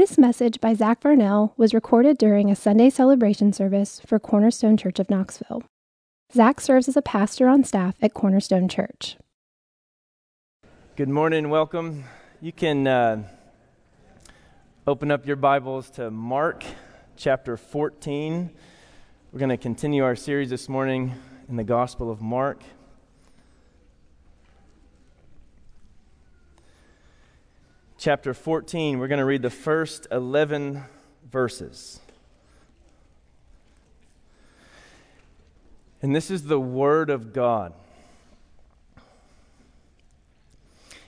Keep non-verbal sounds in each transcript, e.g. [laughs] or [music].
This message by Zach Varnell was recorded during a Sunday celebration service for Cornerstone Church of Knoxville. Zach serves as a pastor on staff at Cornerstone Church. Good morning, welcome. You can uh, open up your Bibles to Mark chapter 14. We're going to continue our series this morning in the Gospel of Mark. Chapter 14. We're going to read the first 11 verses. And this is the Word of God.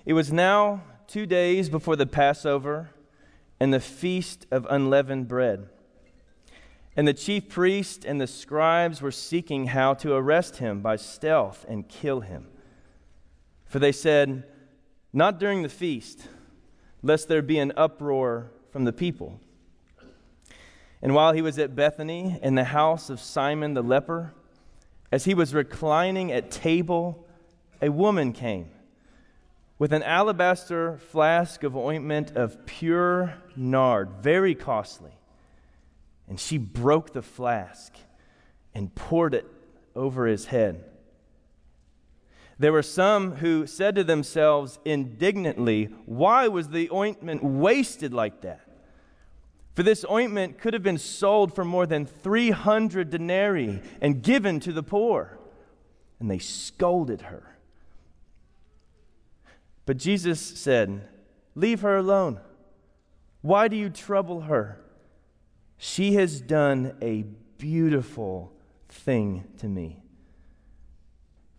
It was now two days before the Passover and the feast of unleavened bread. And the chief priest and the scribes were seeking how to arrest him by stealth and kill him. For they said, Not during the feast lest there be an uproar from the people. And while he was at Bethany in the house of Simon the leper, as he was reclining at table, a woman came with an alabaster flask of ointment of pure nard, very costly. And she broke the flask and poured it over his head. There were some who said to themselves indignantly, Why was the ointment wasted like that? For this ointment could have been sold for more than 300 denarii and given to the poor. And they scolded her. But Jesus said, Leave her alone. Why do you trouble her? She has done a beautiful thing to me.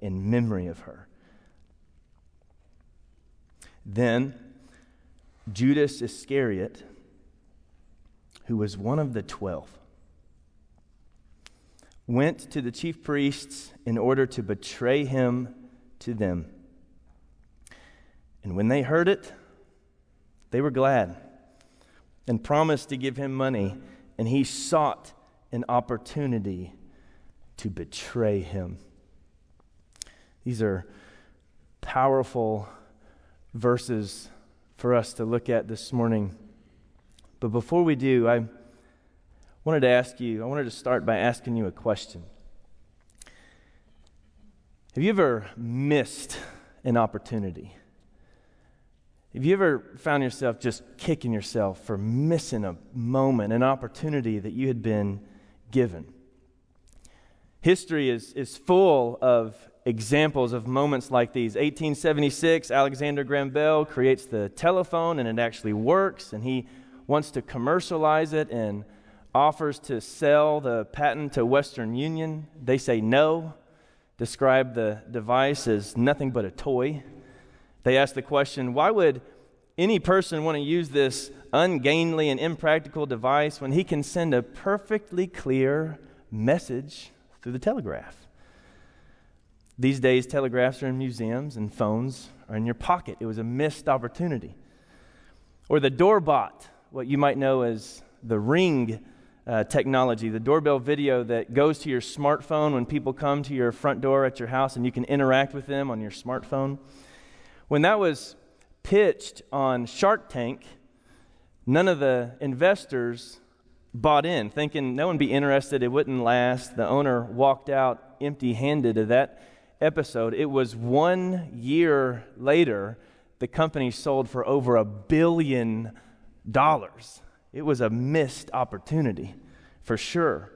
in memory of her. Then Judas Iscariot, who was one of the twelve, went to the chief priests in order to betray him to them. And when they heard it, they were glad and promised to give him money, and he sought an opportunity to betray him. These are powerful verses for us to look at this morning. But before we do, I wanted to ask you, I wanted to start by asking you a question. Have you ever missed an opportunity? Have you ever found yourself just kicking yourself for missing a moment, an opportunity that you had been given? History is, is full of examples of moments like these. 1876, Alexander Graham Bell creates the telephone and it actually works, and he wants to commercialize it and offers to sell the patent to Western Union. They say no, describe the device as nothing but a toy. They ask the question why would any person want to use this ungainly and impractical device when he can send a perfectly clear message through the telegraph? These days, telegraphs are in museums and phones are in your pocket. It was a missed opportunity. Or the doorbot, what you might know as the ring uh, technology, the doorbell video that goes to your smartphone when people come to your front door at your house and you can interact with them on your smartphone. When that was pitched on Shark Tank, none of the investors bought in, thinking no one would be interested, it wouldn't last. The owner walked out empty handed of that episode, it was one year later the company sold for over a billion dollars. It was a missed opportunity for sure.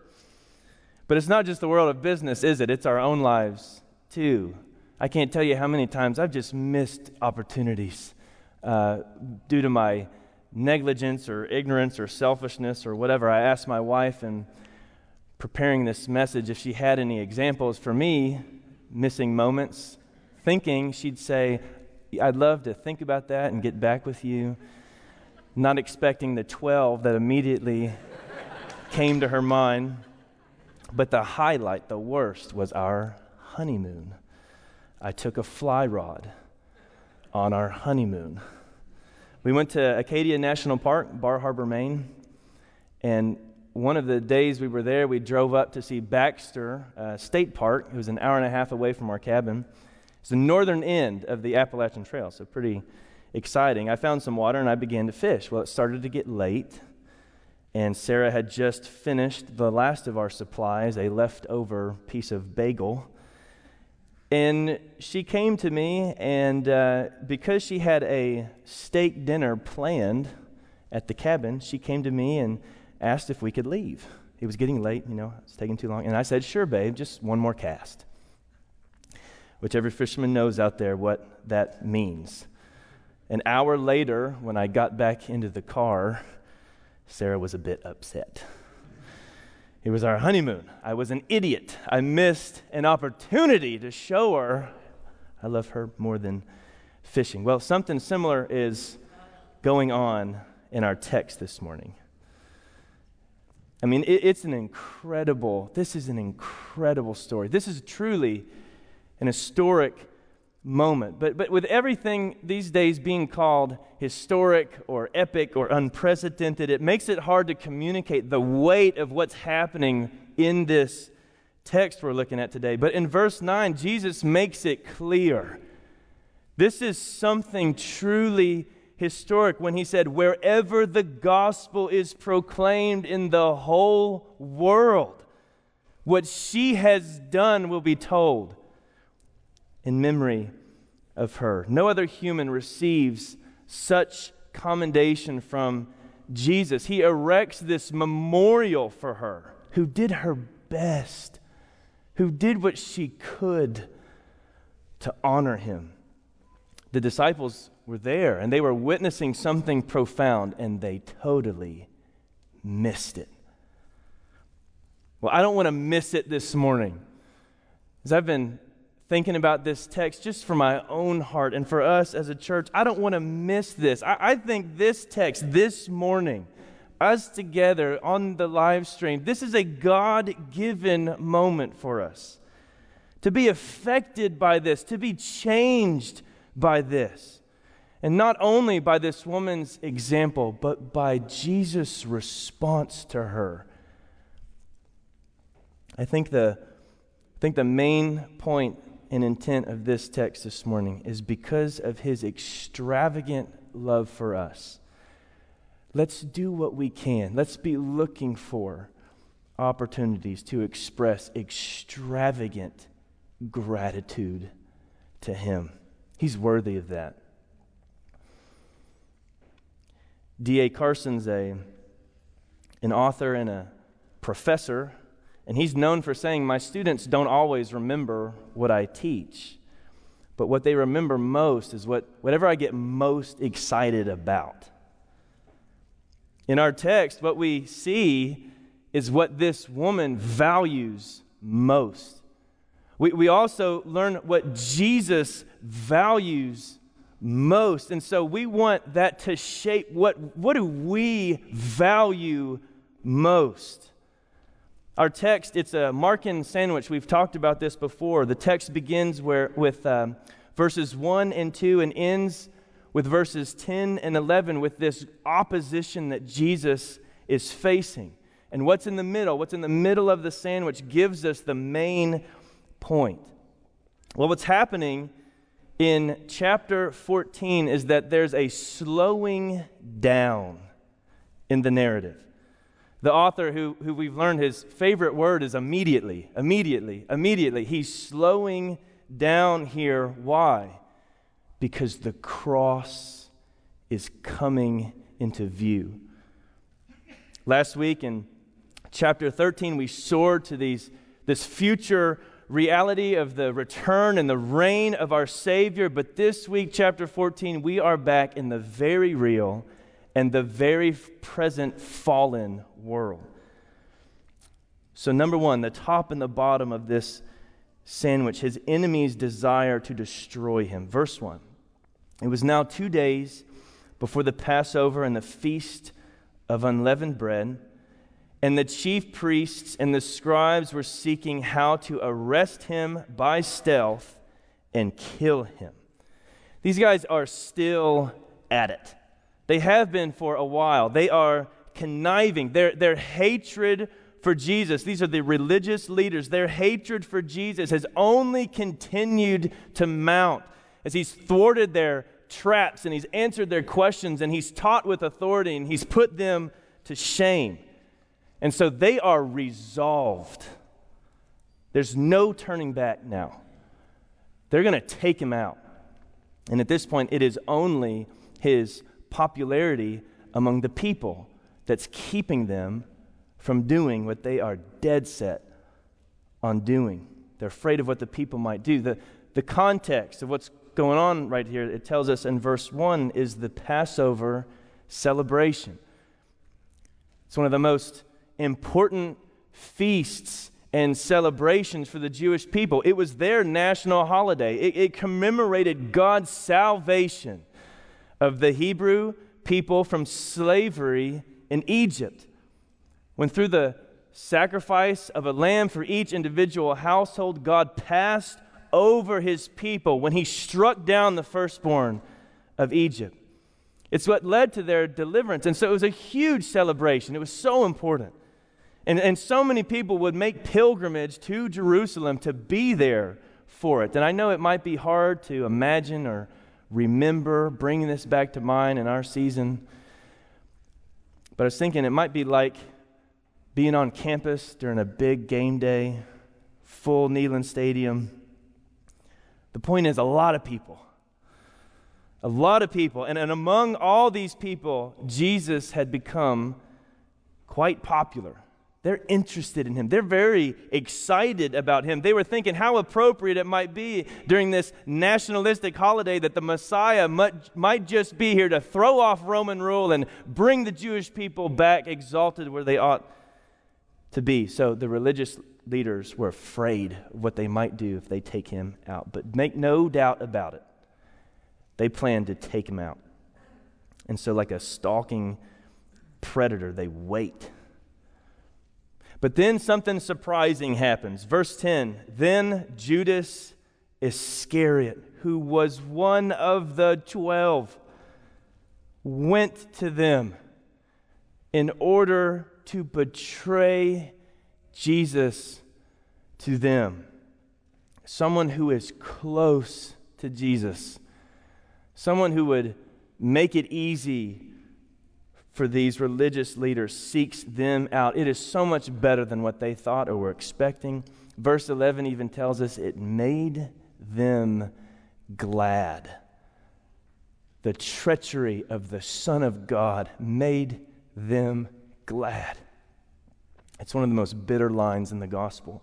But it's not just the world of business, is it? It's our own lives too. I can't tell you how many times I've just missed opportunities uh, due to my negligence or ignorance or selfishness or whatever. I asked my wife in preparing this message if she had any examples for me missing moments, thinking she'd say, I'd love to think about that and get back with you. not expecting the 12 that immediately came to her mind. But the highlight, the worst, was our honeymoon. I took a fly rod on our honeymoon. We went to Acadia National Park, Bar Harbor, Maine, and one of the days we were there, we drove up to see Baxter uh, State Park. It was an hour and a half away from our cabin. It's the northern end of the Appalachian Trail, so pretty exciting. I found some water and I began to fish. Well, it started to get late, and Sarah had just finished the last of our supplies, a leftover piece of bagel. And she came to me, and uh, because she had a steak dinner planned at the cabin, she came to me and asked if we could leave. It was getting late, you know, it's taking too long. And I said, Sure, babe, just one more cast. Which every fisherman knows out there what that means. An hour later, when I got back into the car, Sarah was a bit upset. It was our honeymoon. I was an idiot. I missed an opportunity to show her I love her more than fishing. Well, something similar is going on in our text this morning. I mean, it, it's an incredible, this is an incredible story. This is truly an historic moment. But, but with everything these days being called historic or epic or unprecedented, it makes it hard to communicate the weight of what's happening in this text we're looking at today. But in verse 9, Jesus makes it clear. This is something truly historic when he said, Wherever the gospel is proclaimed in the whole world, what she has done will be told in memory of her. No other human receives such commendation from Jesus. He erects this memorial for her who did her best, who did what she could to honor him. The disciples were there and they were witnessing something profound and they totally missed it. Well, I don't want to miss it this morning. As I've been thinking about this text just for my own heart and for us as a church, I don't want to miss this. I, I think this text this morning, us together on the live stream, this is a God given moment for us to be affected by this, to be changed by this. And not only by this woman's example, but by Jesus' response to her. I think the, I think the main point and intent of this text this morning is because of his extravagant love for us. Let's do what we can. Let's be looking for opportunities to express extravagant gratitude to him. He's worthy of that. D.A. Carson's a, an author and a professor, and he's known for saying, My students don't always remember what I teach, but what they remember most is what, whatever I get most excited about. In our text, what we see is what this woman values most. We, we also learn what Jesus values most. And so we want that to shape what, what do we value most? Our text, it's a Markan sandwich. We've talked about this before. The text begins where, with um, verses 1 and 2 and ends with verses 10 and 11 with this opposition that Jesus is facing. And what's in the middle, what's in the middle of the sandwich, gives us the main point. Well, what's happening in chapter 14 is that there's a slowing down in the narrative. The author, who, who we've learned his favorite word is immediately, immediately, immediately. He's slowing down here. Why? Because the cross is coming into view. Last week in chapter 13, we soared to these, this future reality of the return and the reign of our Savior. But this week, chapter 14, we are back in the very real and the very present fallen world. So, number one, the top and the bottom of this sandwich, his enemies desire to destroy him. Verse 1 It was now two days before the Passover and the feast of unleavened bread. And the chief priests and the scribes were seeking how to arrest him by stealth and kill him. These guys are still at it. They have been for a while. They are conniving. Their, their hatred for Jesus, these are the religious leaders, their hatred for Jesus has only continued to mount as he's thwarted their traps and he's answered their questions and he's taught with authority and he's put them to shame. And so they are resolved. There's no turning back now. They're going to take him out. And at this point, it is only his popularity among the people that's keeping them from doing what they are dead set on doing. They're afraid of what the people might do. The, the context of what's going on right here, it tells us in verse 1, is the Passover celebration. It's one of the most important feasts and celebrations for the Jewish people. It was their national holiday, it, it commemorated God's salvation of the Hebrew people from slavery in Egypt. When through the sacrifice of a lamb for each individual household, God passed over his people when he struck down the firstborn of Egypt. It's what led to their deliverance. And so it was a huge celebration. It was so important. And, and so many people would make pilgrimage to Jerusalem to be there for it. And I know it might be hard to imagine or remember bringing this back to mind in our season. But I was thinking it might be like being on campus during a big game day, full Neyland Stadium the point is, a lot of people. A lot of people. And, and among all these people, Jesus had become quite popular. They're interested in him. They're very excited about him. They were thinking how appropriate it might be during this nationalistic holiday that the Messiah might, might just be here to throw off Roman rule and bring the Jewish people back exalted where they ought to be. So the religious leaders were afraid of what they might do if they take him out. But make no doubt about it, they planned to take him out. And so, like a stalking predator, they wait. But then something surprising happens. Verse 10 Then Judas Iscariot, who was one of the twelve, went to them in order to betray Jesus to them. Someone who is close to Jesus. Someone who would make it easy for these religious leaders, seeks them out. It is so much better than what they thought or were expecting. Verse 11 even tells us it made them glad. The treachery of the Son of God made them glad. It's one of the most bitter lines in the gospel.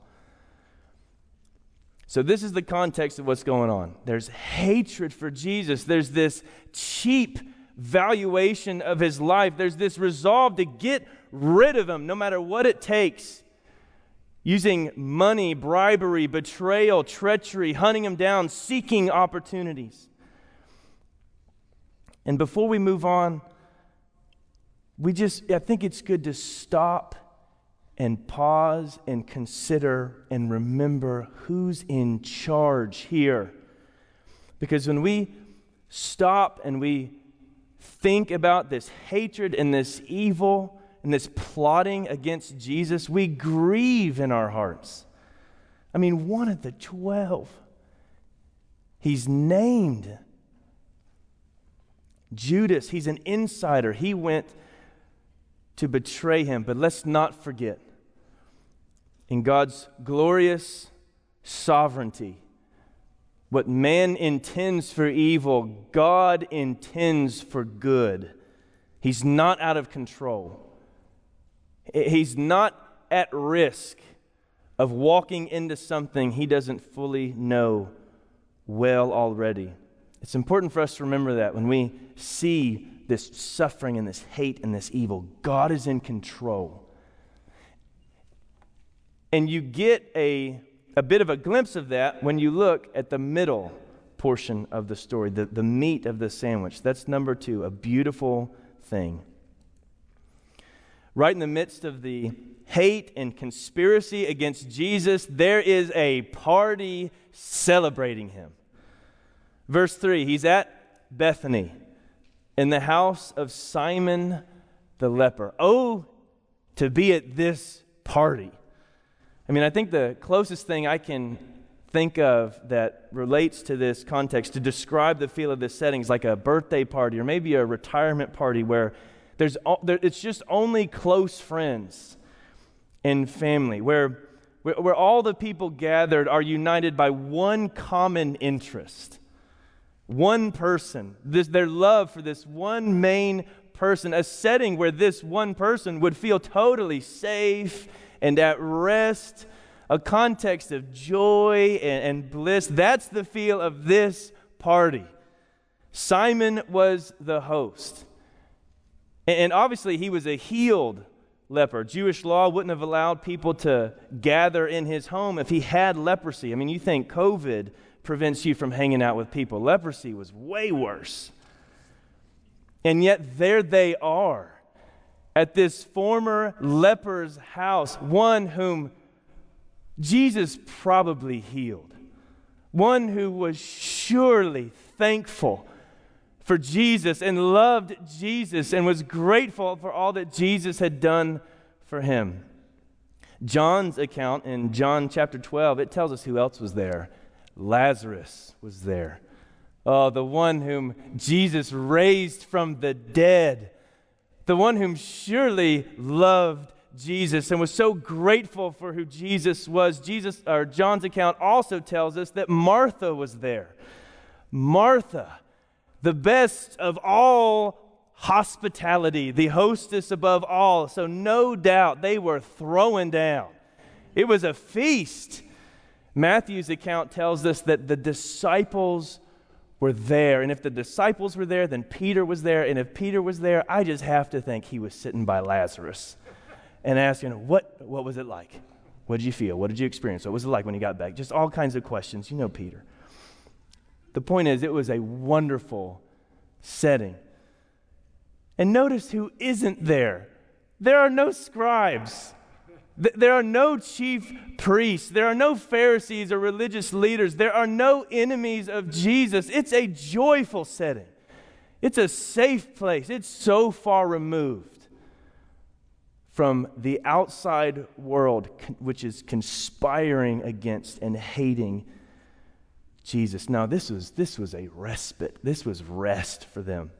So, this is the context of what's going on. There's hatred for Jesus, there's this cheap valuation of his life, there's this resolve to get rid of him no matter what it takes. Using money, bribery, betrayal, treachery, hunting him down, seeking opportunities. And before we move on, we just, I think it's good to stop and pause and consider and remember who's in charge here. Because when we stop and we think about this hatred and this evil and this plotting against Jesus, we grieve in our hearts. I mean, one of the 12, he's named. Judas, he's an insider. He went to betray him. But let's not forget in God's glorious sovereignty. What man intends for evil, God intends for good. He's not out of control. He's not at risk of walking into something he doesn't fully know well already. It's important for us to remember that when we see this suffering and this hate and this evil, God is in control. And you get a, a bit of a glimpse of that when you look at the middle portion of the story, the, the meat of the sandwich. That's number two, a beautiful thing. Right in the midst of the hate and conspiracy against Jesus, there is a party celebrating him. Verse 3 He's at Bethany in the house of Simon the leper. Oh, to be at this party. I mean, I think the closest thing I can think of that relates to this context to describe the feel of this setting is like a birthday party or maybe a retirement party where there's there, it's just only close friends and family where, where, where all the people gathered are united by one common interest one person. This their love for this one main person a setting where this one person would feel totally safe and at rest a context of joy and, and bliss. That's the feel of this party. Simon was the host. And, and obviously, he was a healed leper. Jewish law wouldn't have allowed people to gather in his home if he had leprosy. I mean, you think COVID prevents you from hanging out with people, leprosy was way worse. And yet, there they are at this former leper's house, one whom Jesus probably healed, one who was surely thankful for Jesus and loved Jesus and was grateful for all that Jesus had done for him. John's account in John chapter 12, it tells us who else was there. Lazarus was there. Oh, the one whom Jesus raised from the dead, the one whom surely loved Jesus and was so grateful for who Jesus was. Jesus or John's account also tells us that Martha was there. Martha, the best of all hospitality, the hostess above all. So no doubt they were throwing down. It was a feast. Matthew's account tells us that the disciples were there. And if the disciples were there, then Peter was there. And if Peter was there, I just have to think he was sitting by Lazarus and asking, what, what was it like? What did you feel? What did you experience? What was it like when you got back? Just all kinds of questions. You know Peter. The point is, it was a wonderful setting. And notice who isn't there. There are no scribes. There are no chief priests. There are no Pharisees or religious leaders. There are no enemies of Jesus. It's a joyful setting. It's a safe place. It's so far removed from the outside world, which is conspiring against and hating Jesus. Now, this was, this was a respite, this was rest for them.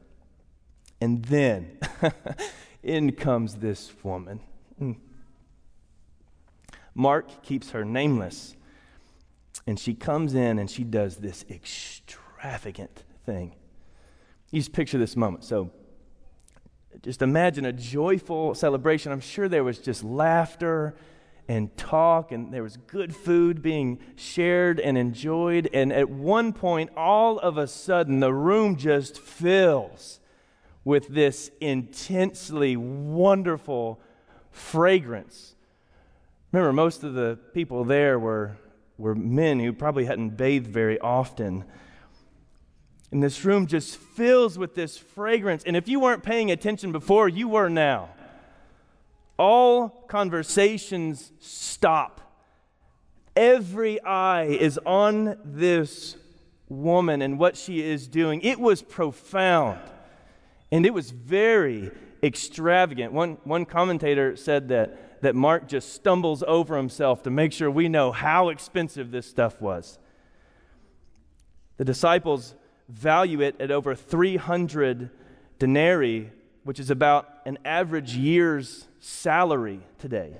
And then [laughs] in comes this woman. Hmm. Mark keeps her nameless. And she comes in and she does this extravagant thing. You just picture this moment. So, just imagine a joyful celebration. I'm sure there was just laughter and talk, and there was good food being shared and enjoyed. And at one point, all of a sudden, the room just fills with this intensely wonderful fragrance. Remember, most of the people there were, were men who probably hadn't bathed very often. And this room just fills with this fragrance. And if you weren't paying attention before, you were now. All conversations stop. Every eye is on this woman and what she is doing. It was profound and it was very extravagant. One, one commentator said that, that Mark just stumbles over himself to make sure we know how expensive this stuff was. The disciples value it at over 300 denarii, which is about an average year's salary today.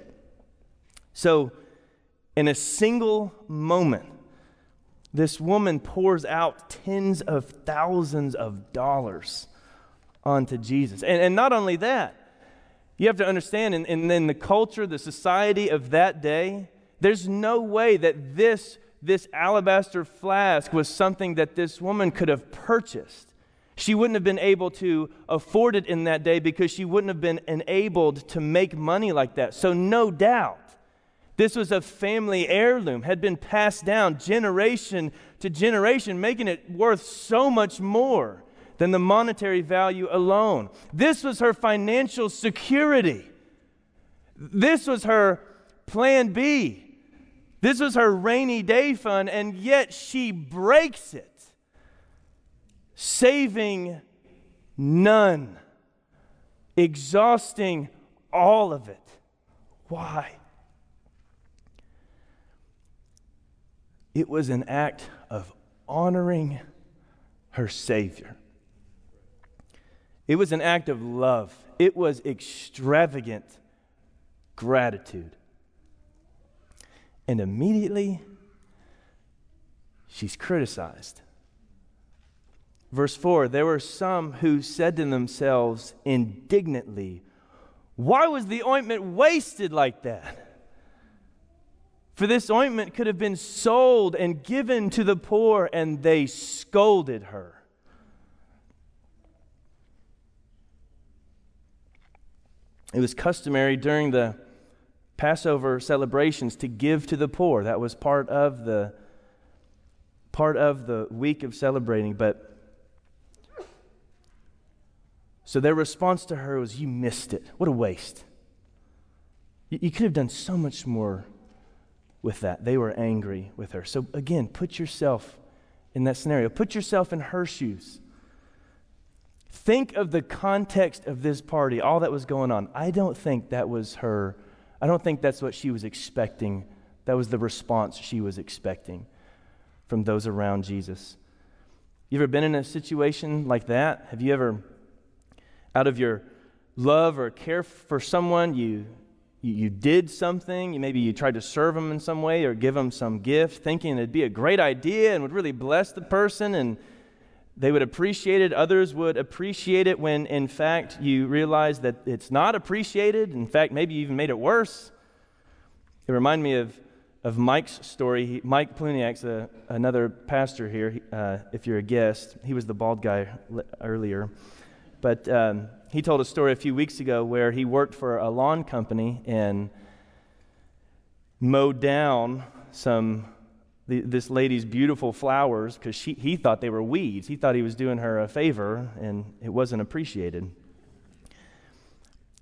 So, in a single moment, this woman pours out tens of thousands of dollars onto Jesus. And, and not only that, you have to understand in, in the culture, the society of that day, there's no way that this this alabaster flask was something that this woman could have purchased. She wouldn't have been able to afford it in that day because she wouldn't have been enabled to make money like that. So, no doubt, This was a family heirloom, had been passed down generation to generation, making it worth so much more than the monetary value alone. This was her financial security. This was her plan B. This was her rainy day fund, and yet she breaks it, saving none, exhausting all of it. Why? It was an act of honoring her Savior. It was an act of love. It was extravagant gratitude. And immediately, she's criticized. Verse 4 There were some who said to themselves indignantly, Why was the ointment wasted like that? For this ointment could have been sold and given to the poor, and they scolded her. It was customary during the Passover celebrations to give to the poor. That was part of the part of the week of celebrating, but so their response to her was, You missed it. What a waste. You, you could have done so much more with that. They were angry with her. So, again, put yourself in that scenario, put yourself in her shoes. Think of the context of this party, all that was going on. I don't think that was her, I don't think that's what she was expecting. That was the response she was expecting from those around Jesus. You ever been in a situation like that? Have you ever, out of your love or care for someone, you you, you did something, you, maybe you tried to serve them in some way or give them some gift, thinking it'd be a great idea and would really bless the person and they would appreciate it. Others would appreciate it when, in fact, you realize that it's not appreciated. In fact, maybe you even made it worse. It reminded me of, of Mike's story. He, Mike Pluniak's a, another pastor here, uh, if you're a guest. He was the bald guy earlier. But um, he told a story a few weeks ago where he worked for a lawn company and mowed down some the, this lady's beautiful flowers because he thought they were weeds. He thought he was doing her a favor, and it wasn't appreciated.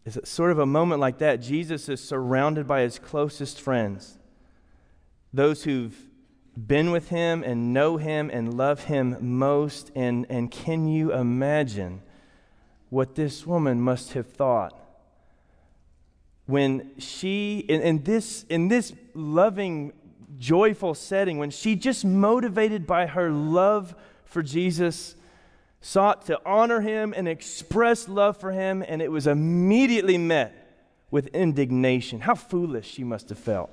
It's sort of a moment like that. Jesus is surrounded by his closest friends, those who've been with him and know him and love him most. And, and can you imagine what this woman must have thought when she, in, in, this, in this loving, joyful setting, when she just motivated by her love for Jesus, sought to honor him and express love for him, and it was immediately met with indignation. How foolish she must have felt.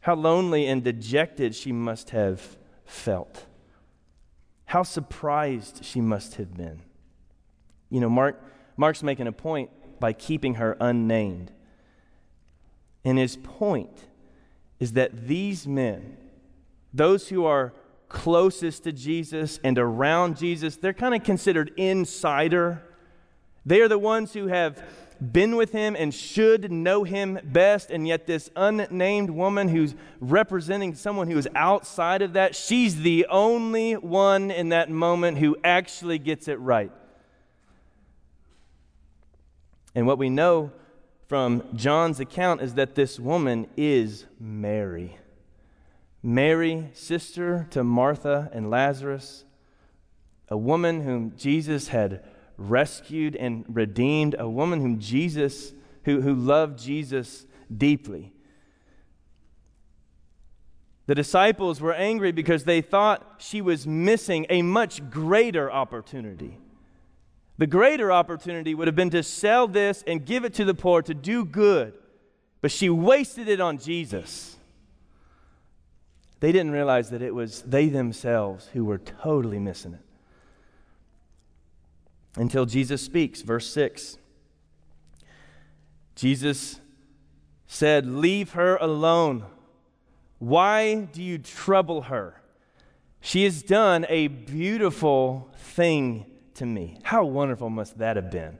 How lonely and dejected she must have felt. How surprised she must have been. You know, Mark, Mark's making a point by keeping her unnamed. And his point is that these men, those who are closest to Jesus and around Jesus, they're kind of considered insider. They are the ones who have been with him and should know him best. And yet, this unnamed woman who's representing someone who is outside of that, she's the only one in that moment who actually gets it right. And what we know from John's account is that this woman is Mary. Mary, sister to Martha and Lazarus, a woman whom Jesus had rescued and redeemed, a woman whom Jesus, who, who loved Jesus deeply. The disciples were angry because they thought she was missing a much greater opportunity. The greater opportunity would have been to sell this and give it to the poor, to do good. But she wasted it on Jesus. They didn't realize that it was they themselves who were totally missing it until Jesus speaks. Verse 6. Jesus said, Leave her alone. Why do you trouble her? She has done a beautiful thing to me. How wonderful must that have been?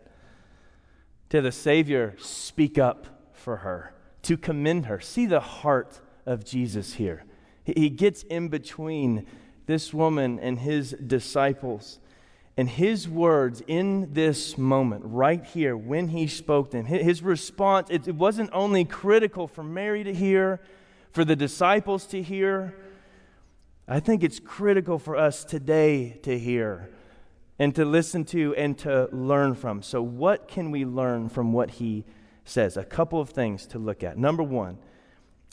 To the Savior speak up for her, to commend her. See the heart of Jesus here. He gets in between this woman and his disciples. And his words in this moment, right here, when he spoke them, his response, it, wasn't only critical for Mary to hear, for the disciples to hear. I think it's critical for us today to hear and to listen to and to learn from. So, what can we learn from what he says? A couple of things to look at. Number one,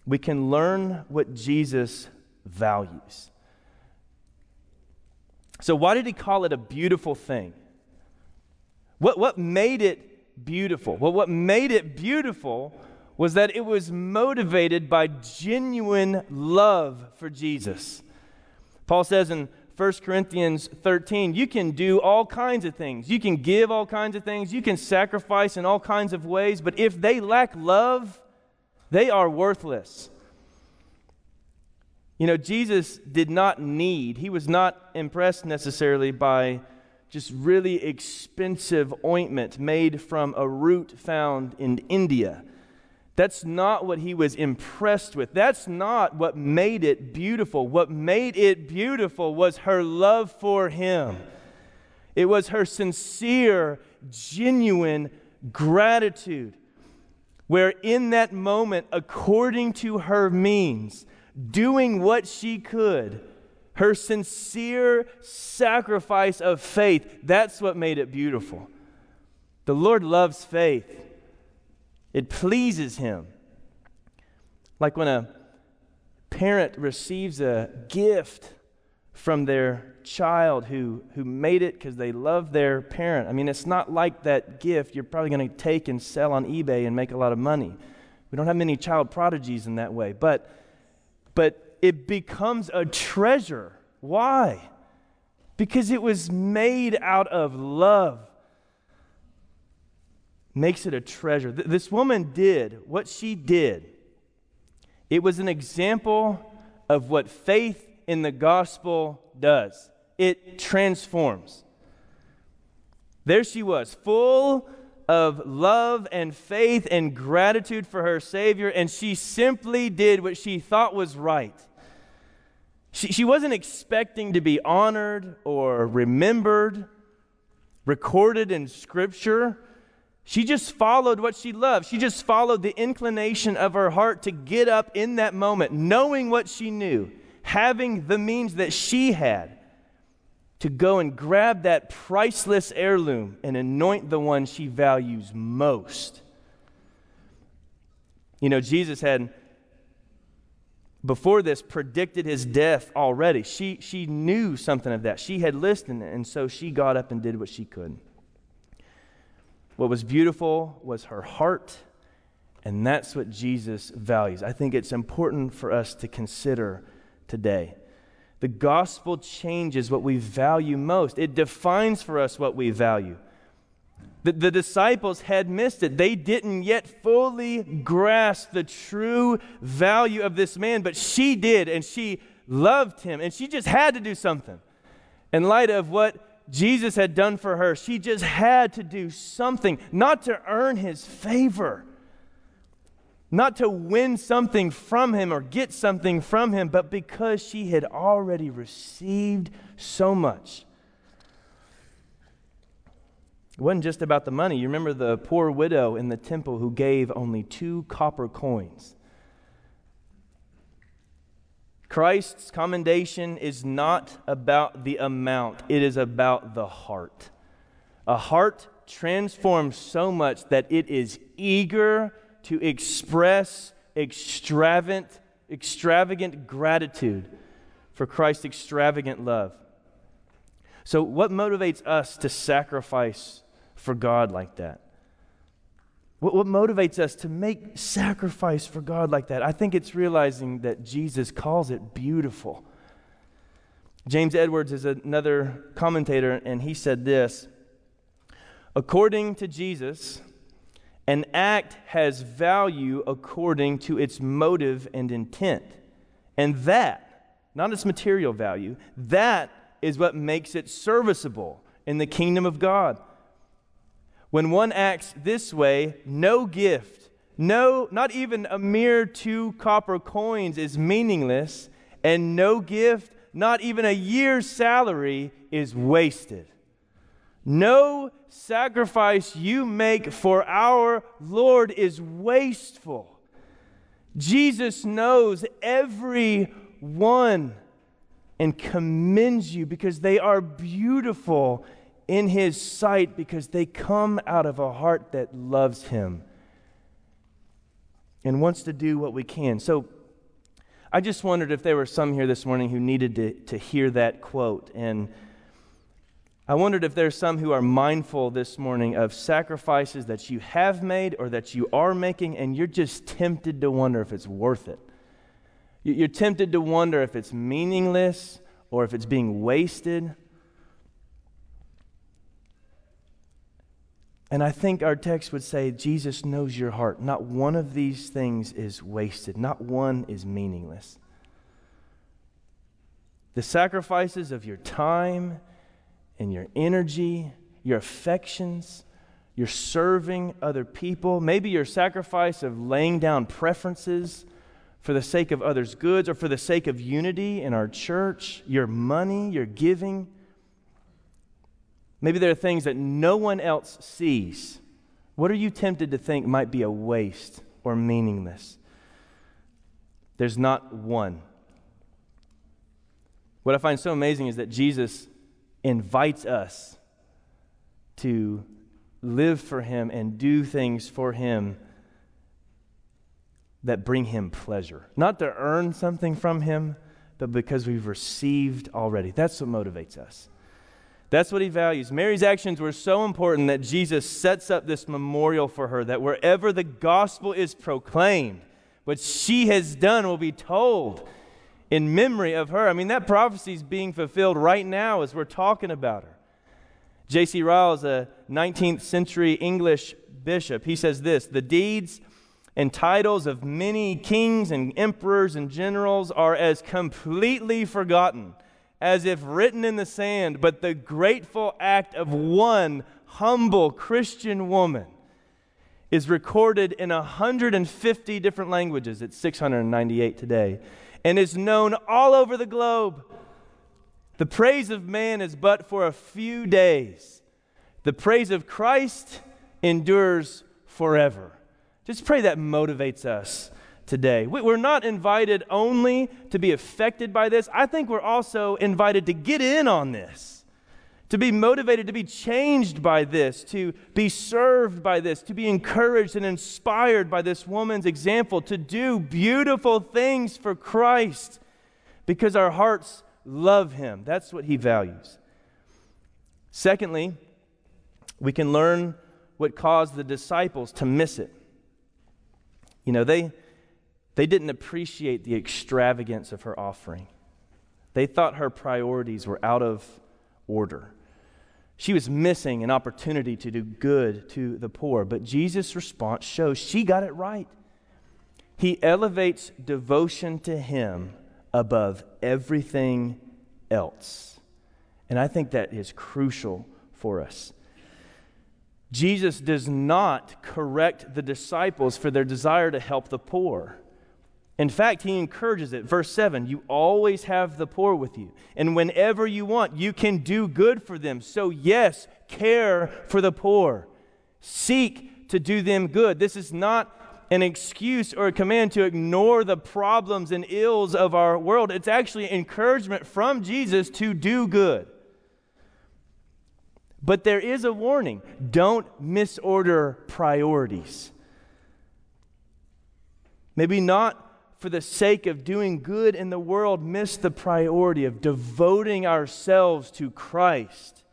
we can learn what Jesus values. So, why did he call it a beautiful thing? What, what made it beautiful? Well, what made it beautiful was that it was motivated by genuine love for Jesus. Paul says in 1 Corinthians 13, you can do all kinds of things. You can give all kinds of things. You can sacrifice in all kinds of ways. But if they lack love, they are worthless. You know, Jesus did not need, he was not impressed necessarily by just really expensive ointment made from a root found in India. That's not what he was impressed with. That's not what made it beautiful. What made it beautiful was her love for him. It was her sincere, genuine gratitude, where in that moment, according to her means, doing what she could, her sincere sacrifice of faith, that's what made it beautiful. The Lord loves faith. It pleases him. Like when a parent receives a gift from their child who, who made it because they love their parent. I mean, it's not like that gift you're probably going to take and sell on eBay and make a lot of money. We don't have many child prodigies in that way, but, but it becomes a treasure. Why? Because it was made out of love makes it a treasure. Th- this woman did what she did. It was an example of what faith in the gospel does it transforms. There she was, full of love and faith and gratitude for her Savior, and she simply did what she thought was right. She, she wasn't expecting to be honored or remembered, recorded in Scripture. She just followed what she loved. She just followed the inclination of her heart to get up in that moment, knowing what she knew, having the means that she had to go and grab that priceless heirloom and anoint the one she values most. You know, Jesus had, before this, predicted his death already. She, she knew something of that. She had listened, and so she got up and did what she could. What was beautiful was her heart, and that's what Jesus values. I think it's important for us to consider today. The gospel changes what we value most, it defines for us what we value. The, the disciples had missed it. They didn't yet fully grasp the true value of this man, but she did, and she loved him, and she just had to do something. In light of what Jesus had done for her. She just had to do something, not to earn his favor, not to win something from him or get something from him, but because she had already received so much. It wasn't just about the money. You remember the poor widow in the temple who gave only two copper coins. Christ's commendation is not about the amount, it is about the heart. A heart transformed so much that it is eager to express extravagant, extravagant gratitude for Christ's extravagant love. So, what motivates us to sacrifice for God like that? What, what motivates us to make sacrifice for God like that? I think it's realizing that Jesus calls it beautiful. James Edwards is another commentator, and he said this According to Jesus, an act has value according to its motive and intent. And that, not its material value, that is what makes it serviceable in the kingdom of God. When one acts this way, no gift, No, not even a mere two copper coins is meaningless, and no gift, not even a year's salary, is wasted. No sacrifice you make for our Lord is wasteful. Jesus knows every one and commends you because they are beautiful in his sight because they come out of a heart that loves him and wants to do what we can. So I just wondered if there were some here this morning who needed to, to hear that quote. And I wondered if there's some who are mindful this morning of sacrifices that you have made or that you are making, and you're just tempted to wonder if it's worth it. You're tempted to wonder if it's meaningless or if it's being wasted. And I think our text would say Jesus knows your heart. Not one of these things is wasted, not one is meaningless. The sacrifices of your time and your energy, your affections, your serving other people, maybe your sacrifice of laying down preferences for the sake of others' goods or for the sake of unity in our church, your money, your giving Maybe there are things that no one else sees. What are you tempted to think might be a waste or meaningless? There's not one. What I find so amazing is that Jesus invites us to live for Him and do things for Him that bring Him pleasure. Not to earn something from Him, but because we've received already. That's what motivates us. That's what he values. Mary's actions were so important that Jesus sets up this memorial for her that wherever the gospel is proclaimed, what she has done will be told in memory of her. I mean, that prophecy is being fulfilled right now as we're talking about her. J.C. Ryle is a 19th century English bishop. He says this The deeds and titles of many kings and emperors and generals are as completely forgotten as if written in the sand, but the grateful act of one humble Christian woman is recorded in 150 different languages. It's 698 today, and is known all over the globe. The praise of man is but for a few days. The praise of Christ endures forever. Just pray that motivates us today. We're not invited only to be affected by this, I think we're also invited to get in on this, to be motivated, to be changed by this, to be served by this, to be encouraged and inspired by this woman's example, to do beautiful things for Christ because our hearts love Him. That's what He values. Secondly, we can learn what caused the disciples to miss it. You know, they they didn't appreciate the extravagance of her offering. They thought her priorities were out of order. She was missing an opportunity to do good to the poor. But Jesus' response shows she got it right. He elevates devotion to Him above everything else. And I think that is crucial for us. Jesus does not correct the disciples for their desire to help the poor. In fact, he encourages it. Verse 7 You always have the poor with you, and whenever you want, you can do good for them. So, yes, care for the poor, seek to do them good. This is not an excuse or a command to ignore the problems and ills of our world. It's actually encouragement from Jesus to do good. But there is a warning don't misorder priorities. Maybe not for the sake of doing good in the world, miss the priority of devoting ourselves to Christ.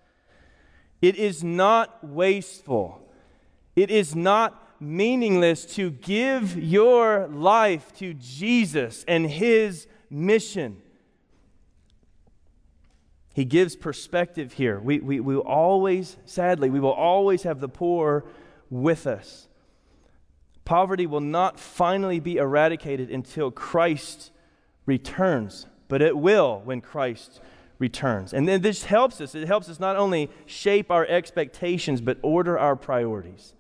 It is not wasteful. It is not meaningless to give your life to Jesus and his mission. He gives perspective here. We, we, we always, sadly, we will always have the poor with us. Poverty will not finally be eradicated until Christ returns, but it will when Christ returns. And then this helps us. It helps us not only shape our expectations, but order our priorities.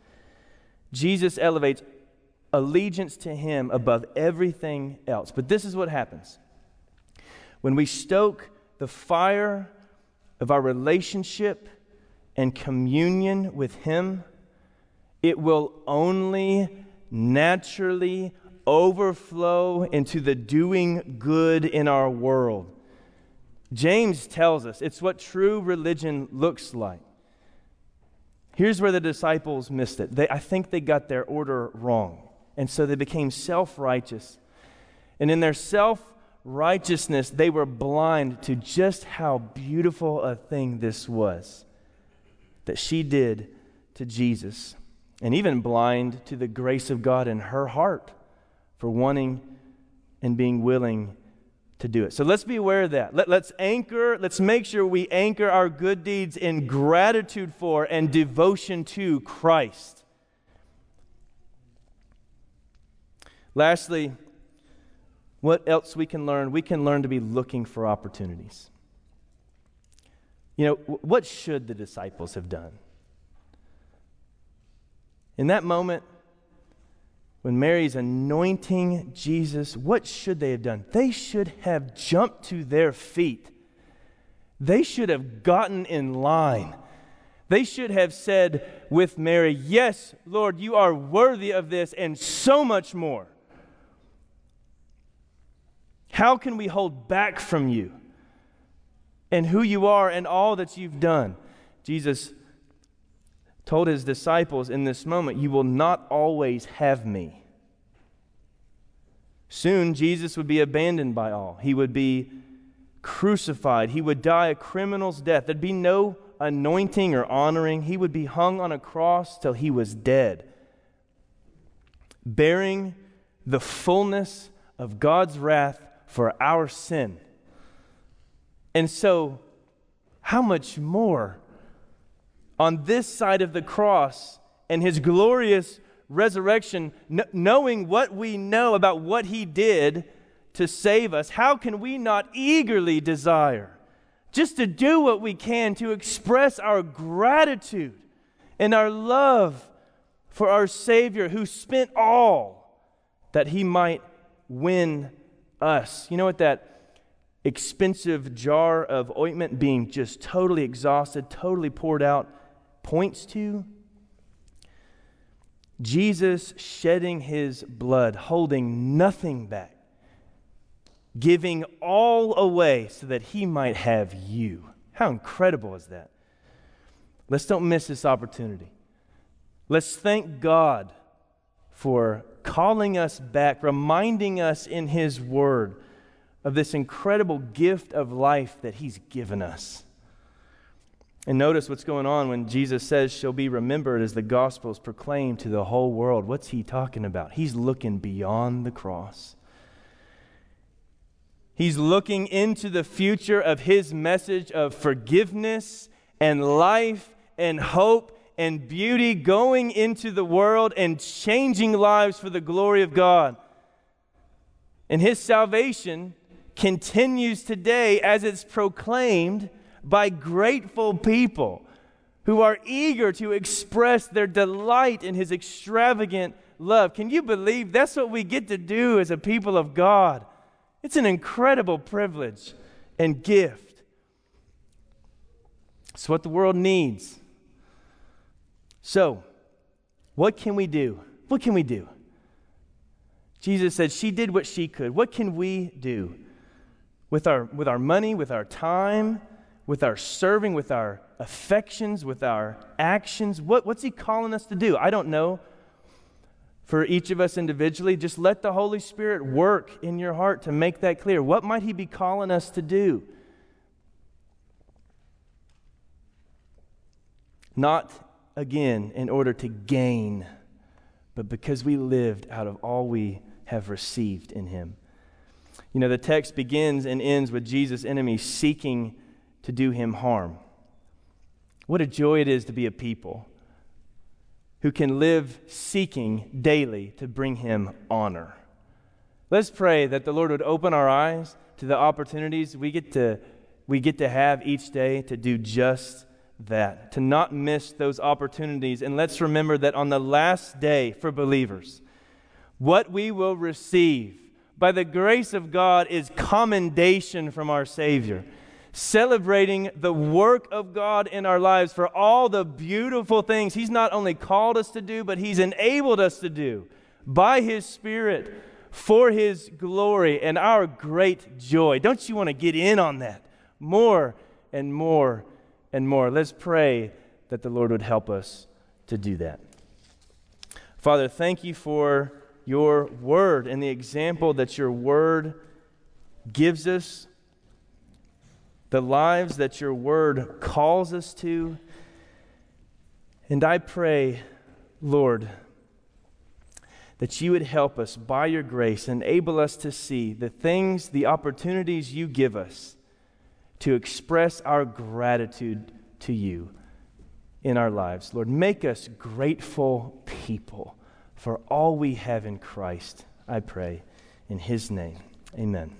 Jesus elevates allegiance to Him above everything else. But this is what happens when we stoke the fire of our relationship and communion with Him, it will only naturally overflow into the doing good in our world. James tells us it's what true religion looks like. Here's where the disciples missed it. They, I think they got their order wrong. And so they became self righteous. And in their self righteousness, they were blind to just how beautiful a thing this was that she did to Jesus. And even blind to the grace of God in her heart for wanting and being willing to do it. So let's be aware of that. Let, us anchor, let's make sure we anchor our good deeds in gratitude for and devotion to Christ. Lastly, what else we can learn? We can learn to be looking for opportunities. You know, what should the disciples have done? In that moment, when Mary's anointing Jesus, what should they have done? They should have jumped to their feet. They should have gotten in line. They should have said with Mary, Yes, Lord, you are worthy of this and so much more. How can we hold back from you and who you are and all that you've done? Jesus told his disciples in this moment, You will not always have me. Soon, Jesus would be abandoned by all. He would be crucified. He would die a criminal's death. There'd be no anointing or honoring. He would be hung on a cross till he was dead, bearing the fullness of God's wrath for our sin. And so, how much more on this side of the cross and his glorious resurrection, kn- knowing what we know about what he did to save us, how can we not eagerly desire just to do what we can to express our gratitude and our love for our Savior who spent all that he might win us? You know what that expensive jar of ointment being just totally exhausted, totally poured out? Points to? Jesus shedding his blood, holding nothing back, giving all away so that he might have you. How incredible is that? Let's don't miss this opportunity. Let's thank God for calling us back, reminding us in his word of this incredible gift of life that he's given us. And notice what's going on when Jesus says she'll be remembered as the gospel is proclaimed to the whole world. What's he talking about? He's looking beyond the cross. He's looking into the future of his message of forgiveness and life and hope and beauty going into the world and changing lives for the glory of God. And his salvation continues today as it's proclaimed by grateful people who are eager to express their delight in his extravagant love. Can you believe that's what we get to do as a people of God? It's an incredible privilege and gift. It's what the world needs. So, what can we do? What can we do? Jesus said she did what she could. What can we do with our, with our money, with our time, with our serving, with our affections, with our actions? What, what's He calling us to do? I don't know. For each of us individually, just let the Holy Spirit work in your heart to make that clear. What might He be calling us to do? Not again in order to gain, but because we lived out of all we have received in Him. You know, the text begins and ends with Jesus' enemies seeking to do him harm. What a joy it is to be a people who can live seeking daily to bring him honor. Let's pray that the Lord would open our eyes to the opportunities we get to, we get to have each day to do just that, to not miss those opportunities. And let's remember that on the last day for believers, What we will receive by the grace of God is commendation from our Savior, celebrating the work of God in our lives for all the beautiful things He's not only called us to do, but He's enabled us to do by His Spirit for His glory and our great joy. Don't you want to get in on that more and more and more? Let's pray that the Lord would help us to do that. Father, thank you for your word and the example that your word gives us, the lives that your word calls us to. And I pray, Lord, that you would help us by your grace, enable us to see the things, the opportunities you give us to express our gratitude to you in our lives. Lord, make us grateful people for all we have in Christ, I pray. In his name, amen.